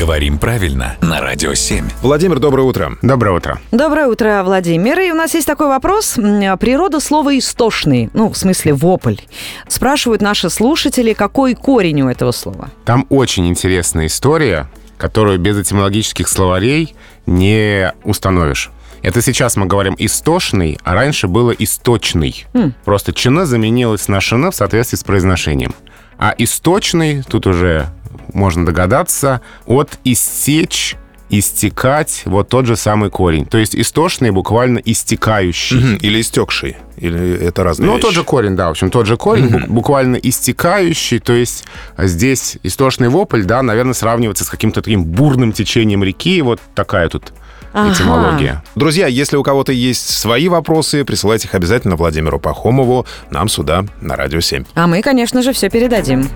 Говорим правильно на Радио 7. Владимир, доброе утро. Доброе утро. Доброе утро, Владимир. И у нас есть такой вопрос. М, Природа слова «истошный», ну, в смысле «вопль». Спрашивают наши слушатели, какой корень у этого слова? Там очень интересная история, которую без этимологических словарей не установишь. Это сейчас мы говорим «истошный», а раньше было «источный». Просто «чина» заменилась на «шина» в соответствии с произношением. А «источный» тут уже можно догадаться от «истечь», истекать, вот тот же самый корень. То есть истошный буквально истекающий. Мгм, Или истекший. Или это разные Ну, вещи? тот же корень, да, в общем, тот же корень, бу- буквально истекающий, то есть здесь истошный вопль, да, наверное, сравнивается с каким-то таким бурным течением реки, вот такая тут Ага. этимология. Друзья, если у кого-то есть свои вопросы, присылайте их обязательно Владимиру Пахомову нам сюда, на Радио 7. А мы, конечно же, все передадим.